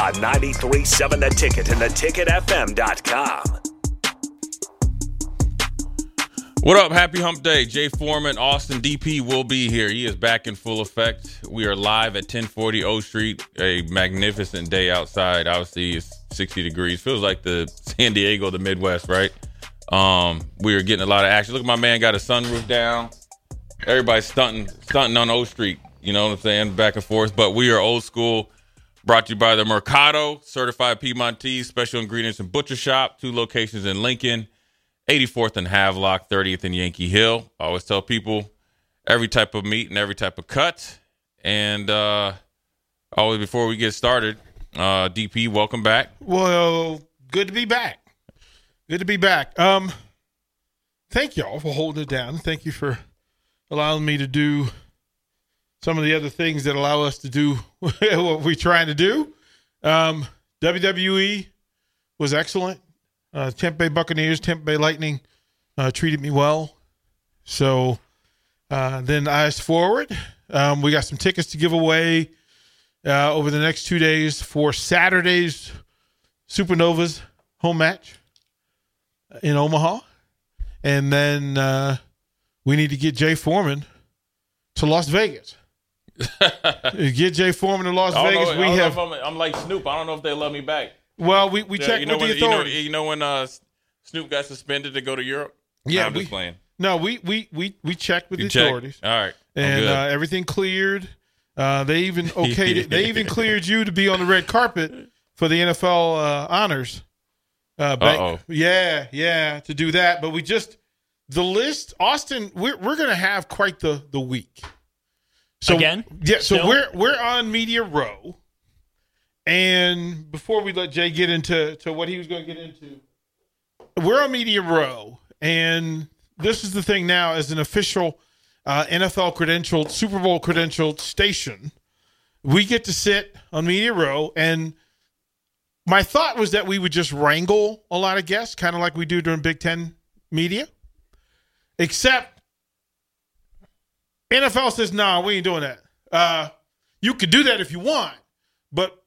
On 93.7 The Ticket and theticketfm.com. What up? Happy Hump Day. Jay Foreman, Austin DP will be here. He is back in full effect. We are live at 1040 O Street. A magnificent day outside. Obviously, it's 60 degrees. Feels like the San Diego, the Midwest, right? Um, we are getting a lot of action. Look, at my man got a sunroof down. Everybody's stunting, stunting on O Street. You know what I'm saying? Back and forth. But we are old school. Brought to you by the Mercado, certified Piedmontese, special ingredients and butcher shop. Two locations in Lincoln, 84th and Havelock, 30th and Yankee Hill. I always tell people every type of meat and every type of cut. And uh, always before we get started, uh, DP, welcome back. Well, good to be back. Good to be back. Um, thank y'all for holding it down. Thank you for allowing me to do some of the other things that allow us to do what we're trying to do. Um, WWE was excellent. Uh, Tampa Bay Buccaneers, Tampa Bay Lightning uh, treated me well. So uh, then eyes forward. Um, we got some tickets to give away uh, over the next two days for Saturday's Supernovas home match in Omaha. And then uh, we need to get Jay Foreman to Las Vegas. get Jay Foreman to Las Vegas. know- we have I'm, I'm like Snoop. I don't know if they love me back. well, we, we Yeah, checked you know with when, the you know, authorities. you know when uh, Snoop got suspended to go to Europe? Yeah, I'm we- just playing. no, we we we we checked with You the checked? authorities, All right. And uh, everything cleared. Uh, they even okayed it. They even cleared you to be on the red carpet for the NFL uh, honors. Uh, Uh-oh. Yeah, yeah, to do that. But we just the list, Austin. We're we're gonna have quite the the week. So Again? yeah. So Still? we're we're on media row, and before we let Jay get into to what he was going to get into, we're on media row, and this is the thing now as an official uh, NFL credentialed Super Bowl credentialed station, we get to sit on media row and. My thought was that we would just wrangle a lot of guests, kind of like we do during Big Ten media. Except NFL says, "No, nah, we ain't doing that. Uh, you could do that if you want, but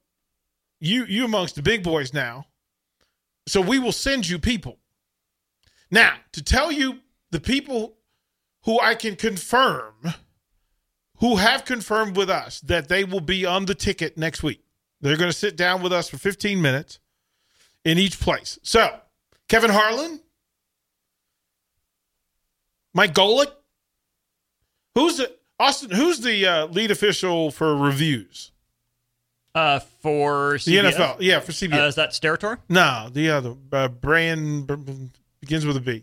you you amongst the big boys now. So we will send you people. Now, to tell you the people who I can confirm, who have confirmed with us that they will be on the ticket next week. They're going to sit down with us for 15 minutes in each place. So, Kevin Harlan, Mike Golic, who's the Austin? Who's the uh, lead official for reviews? Uh, for The NFL, yeah, for CBS. Uh, is that Steratore? no, the other uh, Brian b- begins with a B.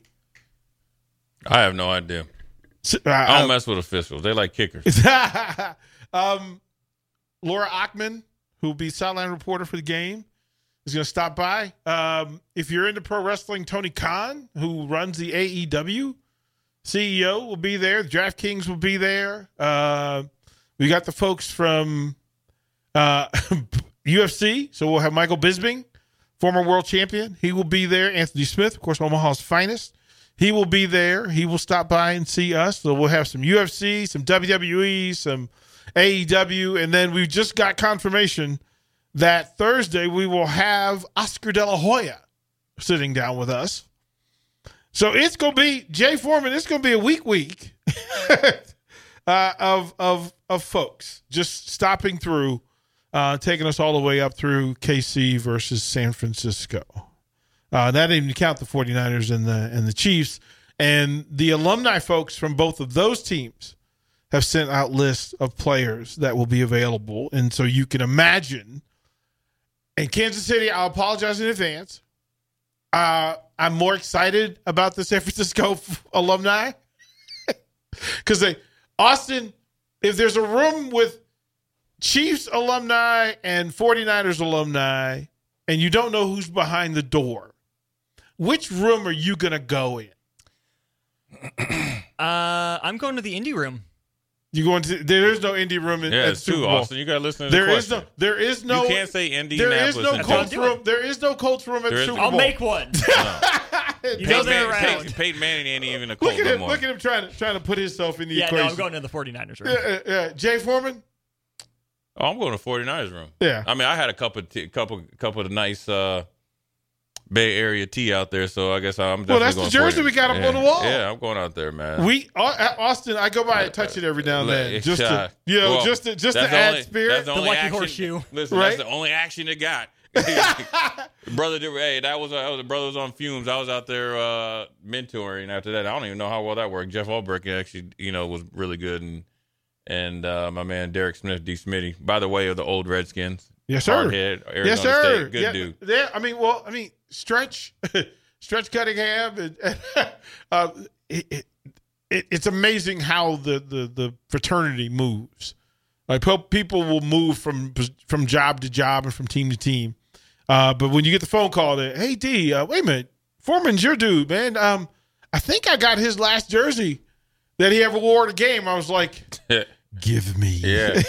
I have no idea. S- uh, I don't uh, mess with officials. They like kickers. um, Laura Okmin, who will be sideline reporter for the game, is going to stop by. Um, if you're into pro wrestling, Tony Khan, who runs the AEW, CEO, will be there. DraftKings will be there. Uh, we got the folks from uh, UFC, so we'll have Michael Bisping former world champion. He will be there. Anthony Smith, of course, Omaha's finest. He will be there. He will stop by and see us. So we'll have some UFC, some WWE, some AEW, and then we just got confirmation that Thursday we will have Oscar De La Hoya sitting down with us. So it's gonna be Jay Foreman. It's gonna be a week week uh, of of of folks just stopping through, uh, taking us all the way up through KC versus San Francisco. Uh, that didn't even count the 49ers and the and the Chiefs. And the alumni folks from both of those teams have sent out lists of players that will be available. And so you can imagine in Kansas City, I'll apologize in advance. Uh, I'm more excited about the San Francisco alumni because they Austin, if there's a room with Chiefs alumni and 49ers alumni, and you don't know who's behind the door, which room are you to go in? Uh, I'm going to the Indy room. You going to? There is no Indy room in, Yeah, at it's Super too, Bowl. Austin. You got to listen to the There is question. no. There is no. You can't say There is no Colts room. There is no Colts room at There is- Super I'll make one. you Peyton, know they're around. Peyton, Peyton Manning ain't even a Colt Look at him! more. Look at him trying to trying to put himself in the Yeah, no. I'm going to the 49ers room. Yeah, yeah, yeah. Jay Foreman. Oh, I'm going to 49ers room. Yeah. I mean, I had a couple, t- couple, couple of nice uh, Bay Area tea out there, so I guess I'm. Definitely Well, definitely that's the jersey we got up yeah. on the wall. Yeah, I'm going out there, man. We Austin. I go by and touch it every now and then, just to uh, you know, well, just to just to add only- spirit. That's the, only lucky action, horseshoe. Listen, Right? that's the only action it got. brother, did, hey, that was, uh, that was the brother was on fumes. I was out there uh, mentoring. After that, I don't even know how well that worked. Jeff Albrecht actually, you know, was really good, and and uh, my man Derek Smith, D. Smitty, by the way, of the old Redskins. Yes, sir. Hardhead, Arizona yes, sir. State, good yeah, dude. Yeah, I mean, well, I mean, Stretch, Stretch Cunningham, and, uh, it, it, it, it's amazing how the, the the fraternity moves. Like people will move from from job to job and from team to team. Uh, but when you get the phone call that, hey D, uh, wait a minute, Foreman's your dude, man. Um, I think I got his last jersey that he ever wore at a game. I was like, give me, Yeah.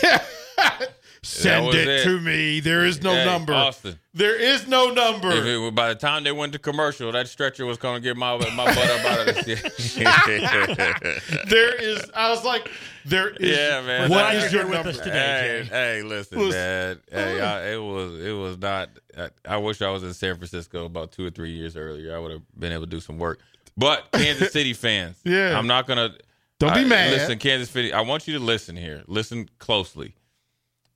Send it, it. to me. There is no Hey, number. Austin. There is no number. If it, by the time they went to commercial, that stretcher was going to get my my butt up out of this. there is. I was like, there is. Yeah, man. What Glad is you're your here with number? us today, hey, hey, listen, Was- man. Hey, I, it was it was not. I, I wish I was in San Francisco about two or three years earlier. I would have been able to do some work. But Kansas City fans, Yeah. I'm not gonna. Don't be mad. Listen, Kansas City. I want you to listen here. Listen closely.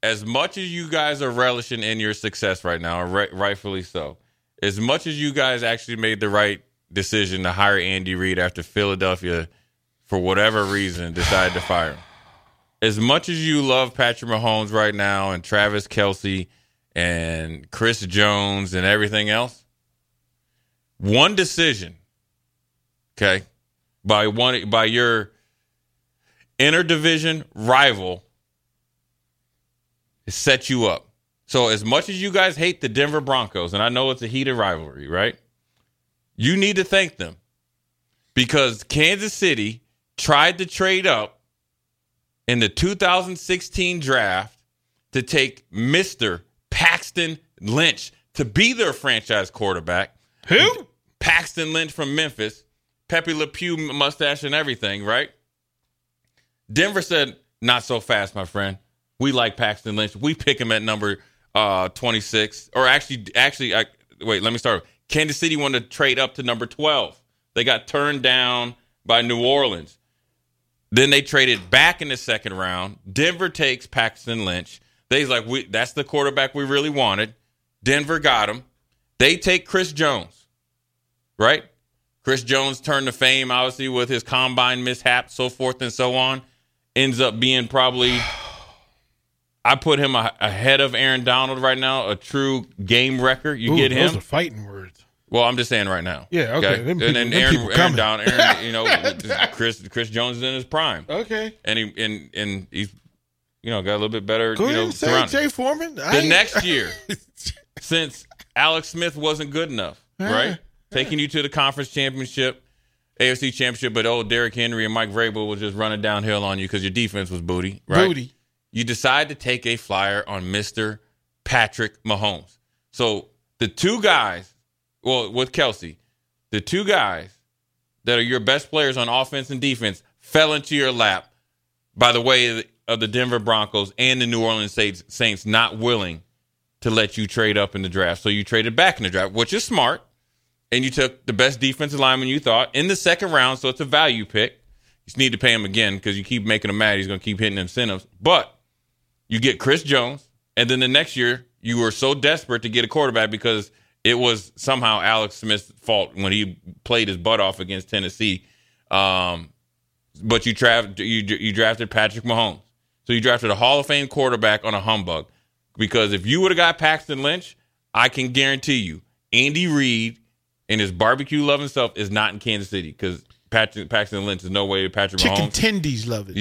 As much as you guys are relishing in your success right now, right, rightfully so, as much as you guys actually made the right decision to hire Andy Reid after Philadelphia, for whatever reason, decided to fire him. As much as you love Patrick Mahomes right now and Travis Kelce and Chris Jones and everything else, one decision, okay, by one by your interdivision rival it set you up. So as much as you guys hate the Denver Broncos, and I know it's a heated rivalry, right? You need to thank them because Kansas City tried to trade up in the 2016 draft to take Mr. Paxton Lynch to be their franchise quarterback. Who? Paxton Lynch from Memphis, Pepe Le Pew mustache and everything, right? Denver said, "Not so fast, my friend. We like Paxton Lynch. We pick him at number uh, 26, or actually, actually, I, wait. Let me start. Kansas City wanted to trade up to number 12. They got turned down by New Orleans. Then they traded back in the second round. Denver takes Paxton Lynch. They's like, we, that's the quarterback we really wanted. Denver got him. They take Chris Jones, right? Chris Jones turned to fame, obviously, with his combine mishap, so forth and so on. Ends up being probably, I put him a, ahead of Aaron Donald right now, a true game wrecker. You Ooh, get him. Those are fighting words. Well, I'm just saying right now. Yeah, okay. Them And then Aaron, people Aaron. Down, Aaron, you know, Chris Chris Jones is in his prime, Okay. and he and and he's, you know, got a little bit better. Go you know, say surrounding. Jay Foreman. The next year, since Alex Smith wasn't good enough, right? Taking you to the conference championship, AFC championship, but old Derrick Henry and Mike Vrabel was just running downhill on you because your defense was booty, right? Booty. You decide to take a flyer on Mr. Patrick Mahomes. So the two guys, well, with Kelce, the two guys that are your best players on offense and defense fell into your lap by the way of the Denver Broncos and the New Orleans Saints not willing to let you trade up in the draft. So you traded back in the draft, which is smart. And you took the best defensive lineman you thought in the second round. So it's a value pick. You need to pay him again because you keep making him mad. He's going to keep hitting incentives. But you get Chris Jones. And then the next year, you were so desperate to get a quarterback because it was somehow Alex Smith's fault when he played his butt off against Tennessee. Um, but you, tra- you, you drafted Patrick Mahomes. So you drafted a Hall of Fame quarterback on a humbug. Because if you would have got Paxton Lynch, I can guarantee you, Andy Reid and his barbecue loving self is not in Kansas City because Patrick Paxton Lynch is no way Patrick Chicken Mahomes. tendies love it.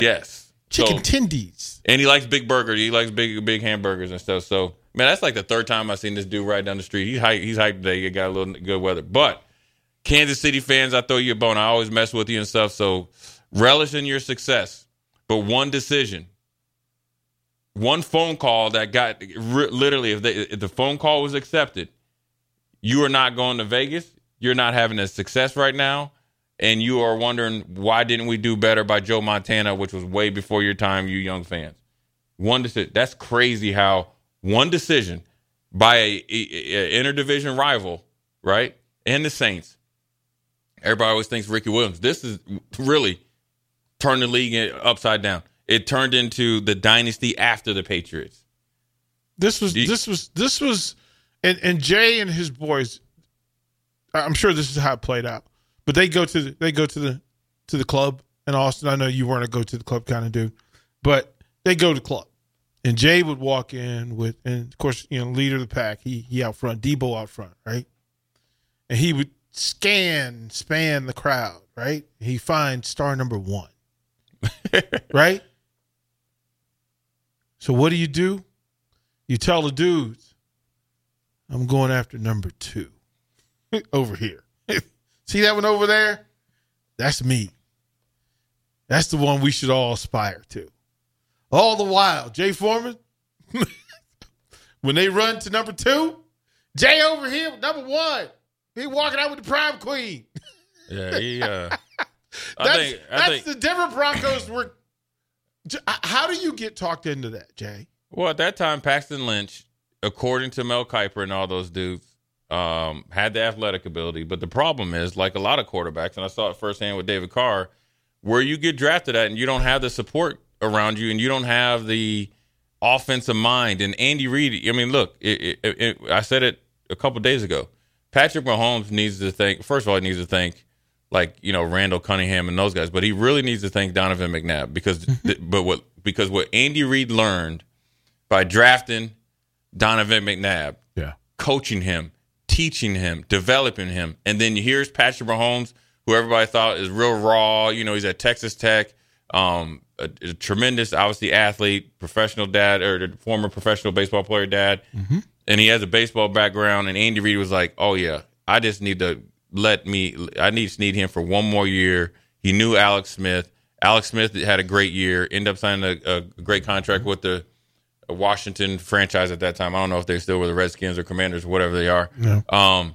Yes. Chicken So- tendies. And he likes big burgers. He likes big big hamburgers and stuff. So man, that's like the third time I've seen this dude right down the street. He's hyped. He's hyped today. He got a little good weather. But Kansas City fans, I throw you a bone. I always mess with you and stuff. So relish in your success. But one decision, one phone call that got literally, if, they, if the phone call was accepted, you are not going to Vegas. You're not having a success right now. And you are wondering why didn't we do better by Joe Montana, which was way before your time, you young fans. One decision. That's crazy how one decision by a, a, a interdivision rival, right, and the Saints. Everybody always thinks Ricky Williams. This is really turned the league upside down. It turned into the dynasty after the Patriots. This was You- this was this was and and Jay and his boys I'm sure this is how it played out. But they go to the, they go to the to the club in Austin. I know you weren't a go to the club kind of dude, but they go to the club. And Jay would walk in with and of course, you know, leader of the pack, he he out front, Debo out front, right? And he would scan, span the crowd, right? He finds star number one. right? So what do you do? You tell the dudes, I'm going after number two over here. See that one over there? That's me. That's the one we should all aspire to. All the while, Jay Foreman, when they run to number two, Jay over here number one. He walking out with the prime queen. Yeah, he. Uh, I That's, think. I that's think. the Denver Broncos were. J- How do you get talked into that, Jay? Well, at that time, Paxton Lynch, according to Mel Kiper and all those dudes, um, had the athletic ability. But the problem is, like a lot of quarterbacks, and I saw it firsthand with David Carr, where you get drafted at and you don't have the support around you and you don't have the offensive mind. And Andy Reid, I mean, look, it, it, it, I said it a couple days ago. Patrick Mahomes needs to think, first of all, he needs to think like you know Randall Cunningham and those guys, but he really needs to thank Donovan McNabb because th- but what because what Andy Reid learned by drafting Donovan McNabb, Yeah. coaching him, teaching him, developing him, and then here's Patrick Mahomes, who everybody thought is real raw. You know, he's at Texas Tech, um, a, a tremendous, obviously athlete, professional dad or former professional baseball player dad, and he has a baseball background. And Andy Reid was like, "Oh yeah, I just need to let me. I need to need him for one more year." He knew Alex Smith. Alex Smith had a great year. Ended up signing a, a great contract with the Washington franchise at that time. I don't know if they're still with the Redskins or Commanders or whatever they are. Um,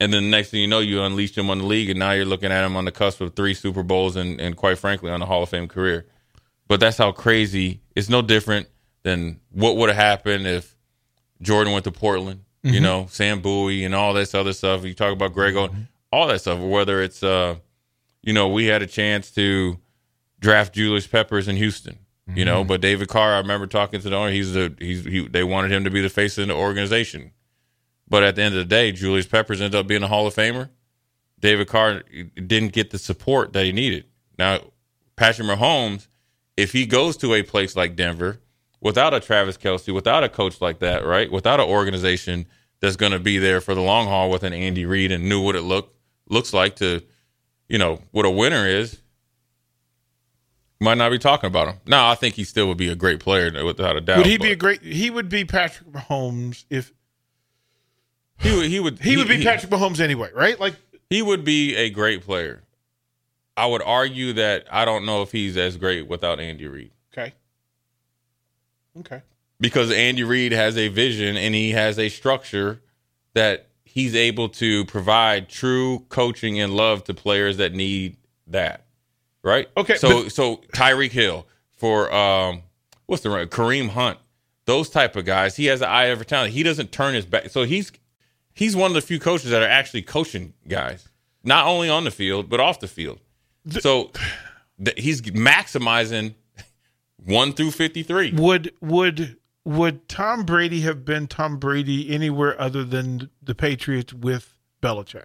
and then the next thing you know, you unleashed him on the league, and now you're looking at him on the cusp of three Super Bowls and, and quite frankly, on a Hall of Fame career. But that's how crazy. It's no different than what would have happened if Jordan went to Portland you know, Sam Bowie and all this other stuff. You talk about Greg Oden, all that stuff. Whether it's, uh, you know, we had a chance to draft Julius Peppers in Houston, you know, mm-hmm. but David Carr, I remember talking to the owner. He's the he's he, they wanted him to be the face of the organization, but at the end of the day, Julius Peppers ended up being a Hall of Famer. David Carr didn't get the support that he needed. Now, Patrick Mahomes, if he goes to a place like Denver without a Travis Kelce, without a coach like that, right, without an organization that's going to be there for the long haul with an Andy Reid and knew what it look looks like to, you know, what a winner is, might not be talking about him. No, I think he still would be a great player without a doubt. Would he be a great? He would be Patrick Mahomes if He would. He would. he, would be Patrick Mahomes anyway, right? Like He would be a great player. I would argue that I don't know if he's as great without Andy Reid. okay, okay. because Andy Reid has a vision and he has a structure that he's able to provide true coaching and love to players that need that. Right? Okay, So but- so Tyreek Hill for um what's the right Kareem Hunt, those type of guys, he has an eye for talent. He doesn't turn his back. So he's he's one of the few coaches that are actually coaching guys, not only on the field but off the field. so th- he's maximizing one through fifty three. Would would would Tom Brady have been Tom Brady anywhere other than the Patriots with Belichick?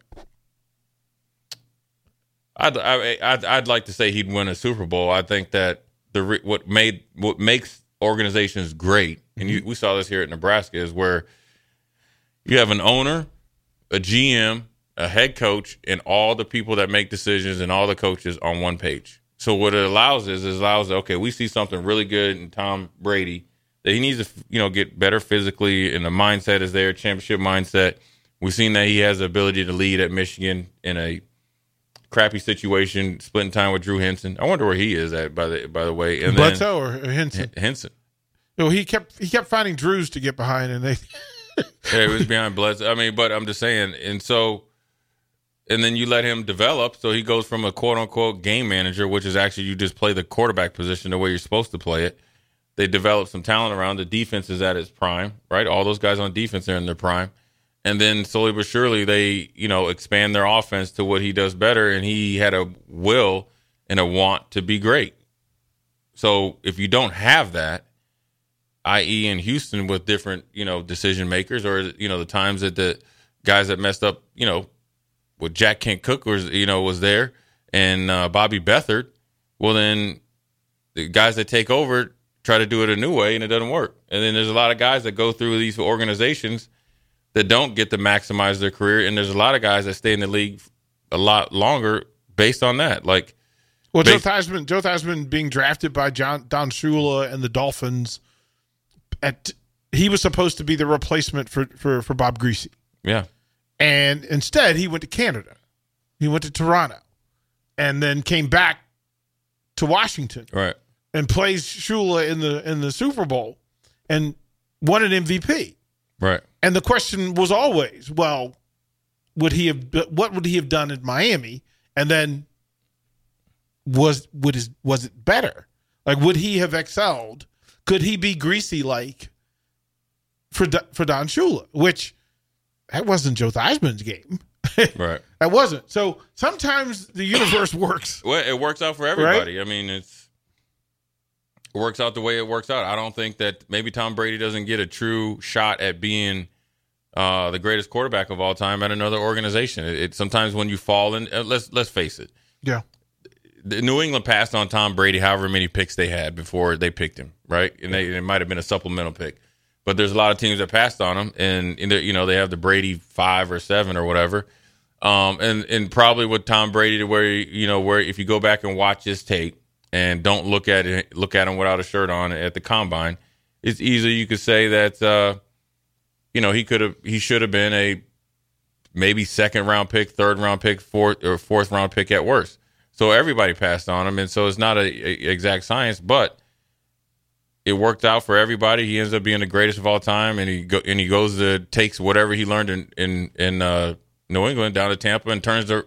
I'd, I, I'd I'd like to say he'd win a Super Bowl. I think that the what made what makes organizations great, and you, mm-hmm. we saw this here at Nebraska, is where you have an owner, a GM, a head coach, and all the people that make decisions and all the coaches on one page. So what it allows is it allows okay, we see something really good in Tom Brady that he needs to you know get better physically, and the mindset is there, championship mindset. We've seen that he has the ability to lead at Michigan in a crappy situation, splitting time with Drew Henson. I wonder where he is at by the by the way. And Bledsoe or Henson? Henson. No, he kept he kept finding Drews to get behind, and they Yeah, it was behind Bledsoe. I mean, but I'm just saying, and so and then you let him develop, so he goes from a quote unquote game manager, which is actually you just play the quarterback position the way you're supposed to play it. They develop some talent around the defense is at its prime, right? All those guys on defense are in their prime. And then slowly but surely they, you know, expand their offense to what he does better. And he had a will and a want to be great. So if you don't have that, i.e., in Houston with different, you know, decision makers, or you know, the times that the guys that messed up, you know, with Jack Kent Cooke was, you know, was there, and uh, Bobby Beathard. Well, then the guys that take over try to do it a new way, and it doesn't work. And then there's a lot of guys that go through these organizations that don't get to maximize their career, and there's a lot of guys that stay in the league a lot longer based on that. Like, well, Joe Bas- Theismann, Joe Theismann being drafted by John Don Shula and the Dolphins. At he was supposed to be the replacement for for for Bob Griese, yeah, and instead he went to Canada. He went to Toronto, and then came back to Washington right, and plays Shula in the in the Super Bowl and won an MVP. Right, And the question was always, well, would he have what would he have done in Miami? And then was would his was it better? Like would he have excelled? Could he be Griese like for for Don Shula? Which that wasn't Joe Theismann's game. right. that wasn't. So sometimes the universe works. Well, it works out for everybody. I mean, it's it works out the way it works out. I don't think that maybe Tom Brady doesn't get a true shot at being uh, the greatest quarterback of all time at another organization. It, it sometimes when you fall in, uh, let's let's face it, Yeah. the New England passed on Tom Brady however many picks they had before they picked him, right? And they, it might have been a supplemental pick, but there's a lot of teams that passed on him, and, and you know they have the Brady five or seven or whatever, um, and and probably with Tom Brady to where you know where if you go back and watch his tape and don't look at it, look at him without a shirt on at the combine, it's easy you could say that uh, you know he could have he should have been a maybe second round pick, third round pick, fourth or fourth round pick at worst. So everybody passed on him, and so it's not a, a exact science, but it worked out for everybody. He ends up being the greatest of all time, and he go, and he goes to takes whatever he learned in in in uh, New England down to Tampa and turns a,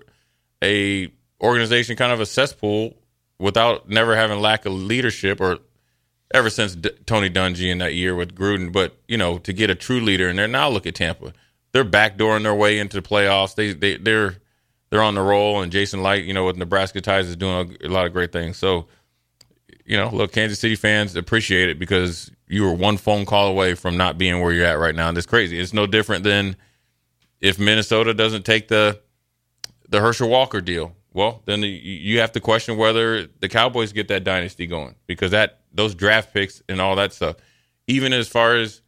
a organization kind of a cesspool without never having lack of leadership or ever since D- Tony Dungy in that year with Gruden. But you know, to get a true leader in there now, look at Tampa. they're backdooring their way into the playoffs. They they they're they're on the roll, and Jason Licht, you know, with Nebraska ties, is doing a, a lot of great things. So, you know, look, Kansas City fans appreciate it because you were one phone call away from not being where you're at right now, and it's crazy. It's no different than if Minnesota doesn't take the the Herschel Walker deal. Well, then you have to question whether the Cowboys get that dynasty going because that those draft picks and all that stuff. Even as far as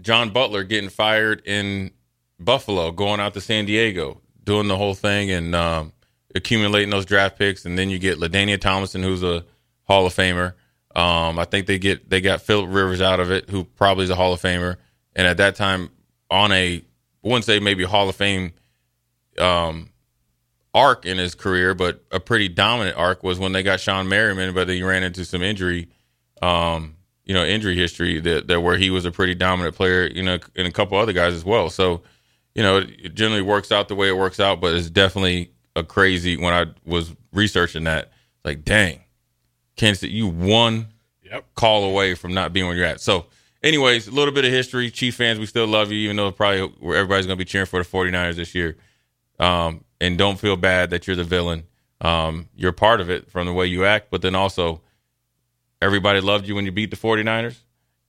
John Butler getting fired in Buffalo, going out to San Diego, doing the whole thing and um, accumulating those draft picks, and then you get LaDainian Tomlinson, who's a Hall of Famer. Um, I think they get they got Philip Rivers out of it, who probably is a Hall of Famer, and at that time on a I wouldn't say maybe Hall of Fame um, arc in his career, but a pretty dominant arc was when they got Shawne Merriman, but then he ran into some injury, um, you know, injury history that, that where he was a pretty dominant player, you know, and a couple other guys as well. So, you know, it generally works out the way it works out, but it's definitely a crazy when I was researching that, like, dang, Kansas City, you one yep. call away from not being where you're at. So, anyways, a little bit of history. Chief fans, we still love you, even though probably everybody's going to be cheering for the 49ers this year. Um, and don't feel bad that you're the villain. Um, you're part of it from the way you act, but then also everybody loved you when you beat the 49ers.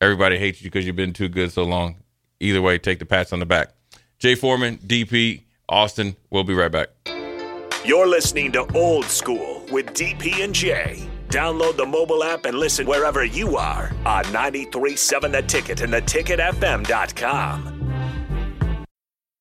Everybody hates you because you've been too good so long. Either way, take the pats on the back. Jay Foreman, DP, Austin, we'll be right back. You're listening to Old School with DP and Jay. Download the mobile app and listen wherever you are on 937 The Ticket and theticketfm.com.